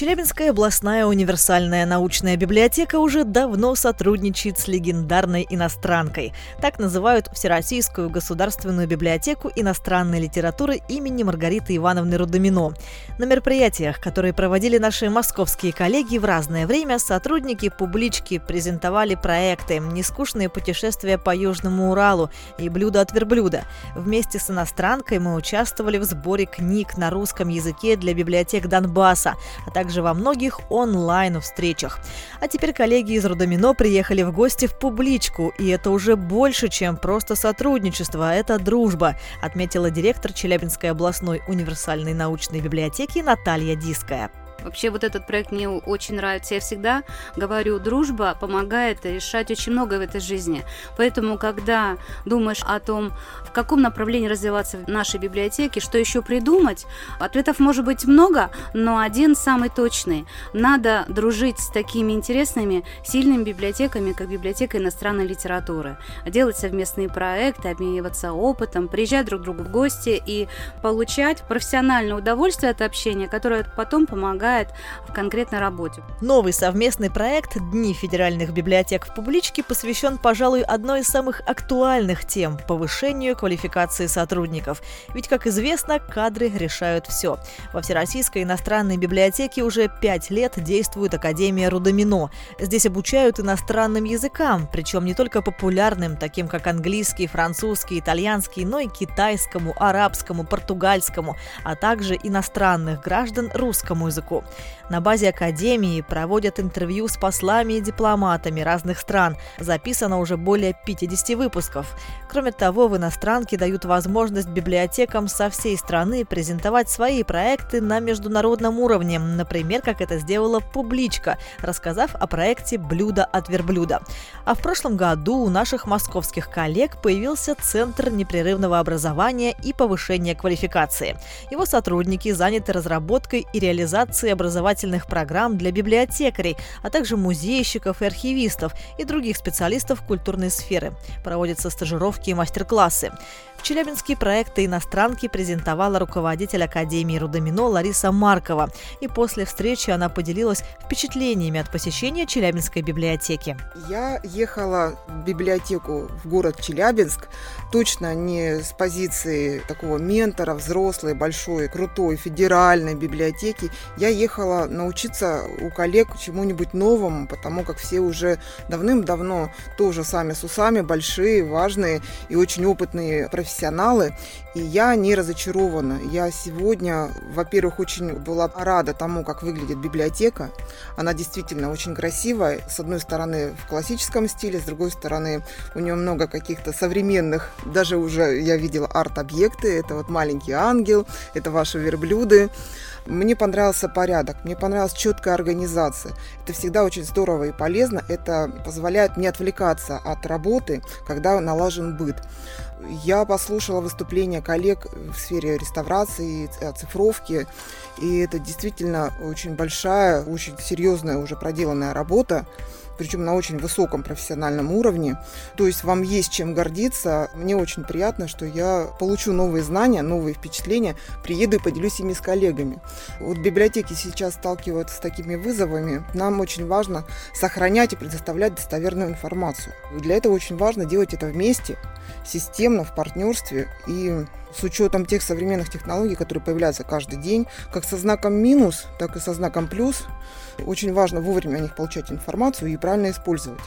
Челябинская областная универсальная научная библиотека уже давно сотрудничает с легендарной иностранкой. Так называют Всероссийскую государственную библиотеку иностранной литературы имени Маргариты Ивановны Рудомино. На мероприятиях, которые проводили наши московские коллеги в разное время, сотрудники публички презентовали проекты «Нескучные путешествия по Южному Уралу» и «Блюдо от верблюда». Вместе с иностранкой мы участвовали в сборе книг на русском языке для библиотек Донбасса, а также во многих онлайн-встречах. А теперь коллеги из Рудомино приехали в гости в публичку, и это уже больше, чем просто сотрудничество, это дружба, отметила директор Челябинской областной универсальной научной библиотеки Наталья Диская. Вообще вот этот проект мне очень нравится. Я всегда говорю, дружба помогает решать очень много в этой жизни. Поэтому, когда думаешь о том, в каком направлении развиваться в нашей библиотеке, что еще придумать, ответов может быть много, но один самый точный. Надо дружить с такими интересными, сильными библиотеками, как библиотека иностранной литературы. Делать совместные проекты, обмениваться опытом, приезжать друг к другу в гости и получать профессиональное удовольствие от общения, которое потом помогает помогает в конкретной работе. Новый совместный проект «Дни федеральных библиотек в публичке» посвящен, пожалуй, одной из самых актуальных тем – повышению квалификации сотрудников. Ведь, как известно, кадры решают все. Во Всероссийской иностранной библиотеке уже пять лет действует Академия Рудомино. Здесь обучают иностранным языкам, причем не только популярным, таким как английский, французский, итальянский, но и китайскому, арабскому, португальскому, а также иностранных граждан русскому языку. На базе Академии проводят интервью с послами и дипломатами разных стран. Записано уже более 50 выпусков. Кроме того, в иностранке дают возможность библиотекам со всей страны презентовать свои проекты на международном уровне, например, как это сделала Публичка, рассказав о проекте «Блюдо от верблюда». А в прошлом году у наших московских коллег появился Центр непрерывного образования и повышения квалификации. Его сотрудники заняты разработкой и реализацией образовательных программ для библиотекарей, а также музейщиков и архивистов и других специалистов культурной сферы. Проводятся стажировки и мастер-классы. В Челябинске проекты иностранки презентовала руководитель Академии Рудомино Лариса Маркова. И после встречи она поделилась впечатлениями от посещения Челябинской библиотеки. Я ехала в библиотеку в город Челябинск, точно не с позиции такого ментора, взрослой, большой, крутой, федеральной библиотеки. Я ехала научиться у коллег чему-нибудь новому, потому как все уже давным-давно тоже сами с усами, большие, важные и очень опытные профессионалы, и я не разочарована. Я сегодня, во-первых, очень была рада тому, как выглядит библиотека. Она действительно очень красивая. С одной стороны в классическом стиле, с другой стороны у нее много каких-то современных, даже уже я видела арт-объекты. Это вот маленький ангел, это ваши верблюды. Мне понравился порядок, мне понравилась четкая организация. Это всегда очень здорово и полезно. Это позволяет не отвлекаться от работы, когда налажен быт. Я послушала выступления коллег в сфере реставрации, оцифровки, и это действительно очень большая, очень серьезная уже проделанная работа причем на очень высоком профессиональном уровне. То есть вам есть чем гордиться. Мне очень приятно, что я получу новые знания, новые впечатления, приеду и поделюсь ими с коллегами. Вот библиотеки сейчас сталкиваются с такими вызовами. Нам очень важно сохранять и предоставлять достоверную информацию. Для этого очень важно делать это вместе, системно, в партнерстве и с учетом тех современных технологий, которые появляются каждый день, как со знаком минус, так и со знаком плюс. Очень важно вовремя о них получать информацию и правильно использовать.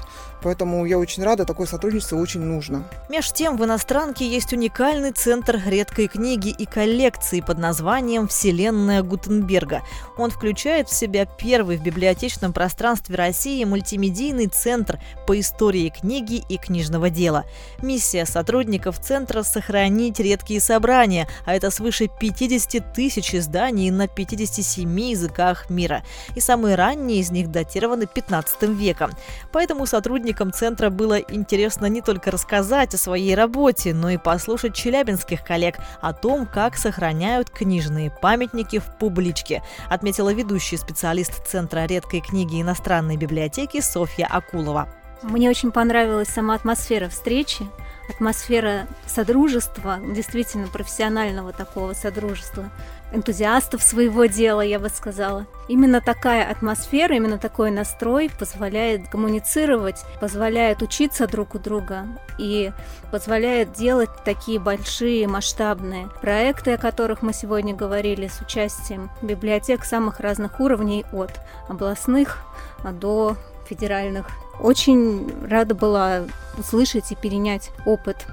Поэтому я очень рада, такое сотрудничество очень нужно. Меж тем, в иностранке есть уникальный центр редкой книги и коллекции под названием «Вселенная Гутенберга». Он включает в себя первый в библиотечном пространстве России мультимедийный центр по истории книги и книжного дела. Миссия сотрудников центра – сохранить редкие собрания, а это свыше 50 тысяч изданий на 57 языках мира. И самые ранние из них датированы 15 веком. Поэтому сотрудникам центра было интересно не только рассказать о своей работе, но и послушать челябинских коллег о том, как сохраняют книжные памятники в публичке, отметила ведущий специалист Центра редкой книги иностранной библиотеки Софья Акулова. Мне очень понравилась сама атмосфера встречи, атмосфера содружества, действительно профессионального такого содружества, энтузиастов своего дела, я бы сказала. Именно такая атмосфера, именно такой настрой позволяет коммуницировать, позволяет учиться друг у друга и позволяет делать такие большие масштабные проекты, о которых мы сегодня говорили, с участием библиотек самых разных уровней, от областных до федеральных. Очень рада была услышать и перенять опыт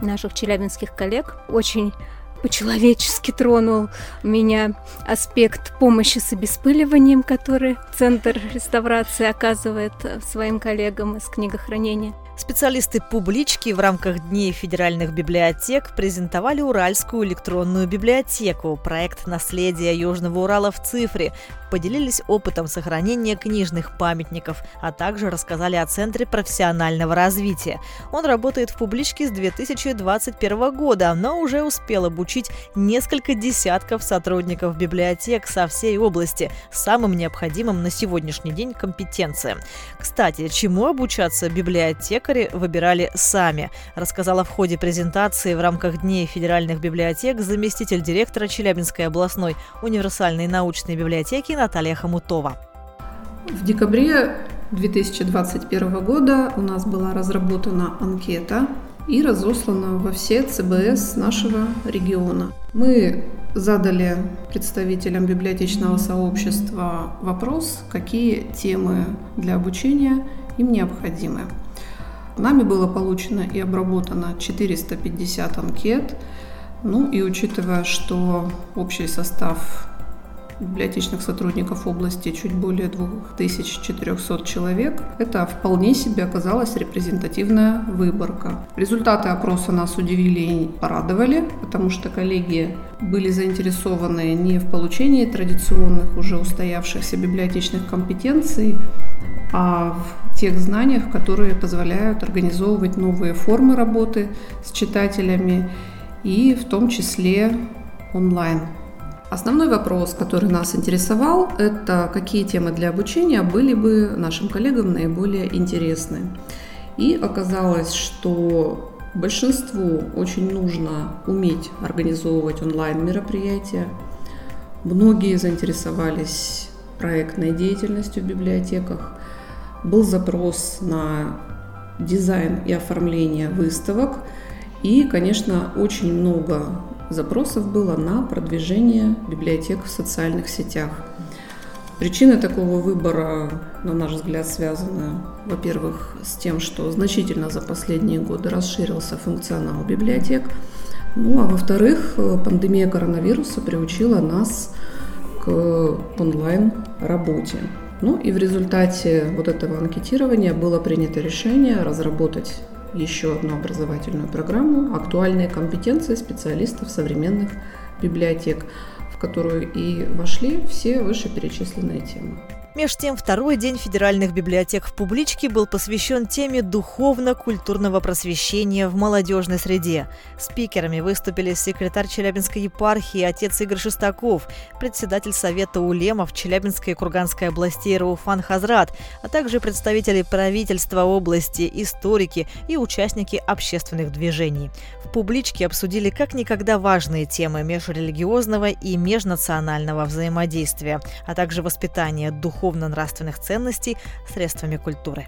наших челябинских коллег. Очень по-человечески тронул меня аспект помощи с обеспыливанием, который Центр реставрации оказывает своим коллегам из книгохранения. Специалисты публички в рамках Дней федеральных библиотек презентовали Уральскую электронную библиотеку, проект наследия Южного Урала в цифре, поделились опытом сохранения книжных памятников, а также рассказали о Центре профессионального развития. Он работает в публичке с 2021 года, но уже успел обучить несколько десятков сотрудников библиотек со всей области самым необходимым на сегодняшний день компетенциям. Кстати, чему обучаться библиотекари выбирали сами, рассказала в ходе презентации в рамках Дней федеральных библиотек заместитель директора Челябинской областной универсальной научной библиотеки Наталья Хомутова. В декабре 2021 года у нас была разработана анкета и разослана во все ЦБС нашего региона. Мы задали представителям библиотечного сообщества вопрос, какие темы для обучения им необходимы. Нами было получено и обработано 450 анкет. Ну и учитывая, что общий состав библиотечных сотрудников области чуть более 2400 человек. Это вполне себе оказалась репрезентативная выборка. Результаты опроса нас удивили и порадовали, потому что коллеги были заинтересованы не в получении традиционных уже устоявшихся библиотечных компетенций, а в тех знаниях, которые позволяют организовывать новые формы работы с читателями и в том числе онлайн. Основной вопрос, который нас интересовал, это какие темы для обучения были бы нашим коллегам наиболее интересны. И оказалось, что большинству очень нужно уметь организовывать онлайн-мероприятия. Многие заинтересовались проектной деятельностью в библиотеках. Был запрос на дизайн и оформление выставок. И, конечно, очень много запросов было на продвижение библиотек в социальных сетях. Причины такого выбора, на наш взгляд, связаны, во-первых, с тем, что значительно за последние годы расширился функционал библиотек, ну а во-вторых, пандемия коронавируса приучила нас к онлайн-работе. Ну и в результате вот этого анкетирования было принято решение разработать еще одну образовательную программу «Актуальные компетенции специалистов современных библиотек», в которую и вошли все вышеперечисленные темы. Меж тем, второй день федеральных библиотек в публичке был посвящен теме духовно-культурного просвещения в молодежной среде. Спикерами выступили секретарь Челябинской епархии отец Игорь Шестаков, председатель Совета улемов Челябинской и Курганской областей Рауфан Хазрат, а также представители правительства области, историки и участники общественных движений. В публичке обсудили как никогда важные темы межрелигиозного и межнационального взаимодействия, а также воспитание духовного духовно-нравственных ценностей средствами культуры.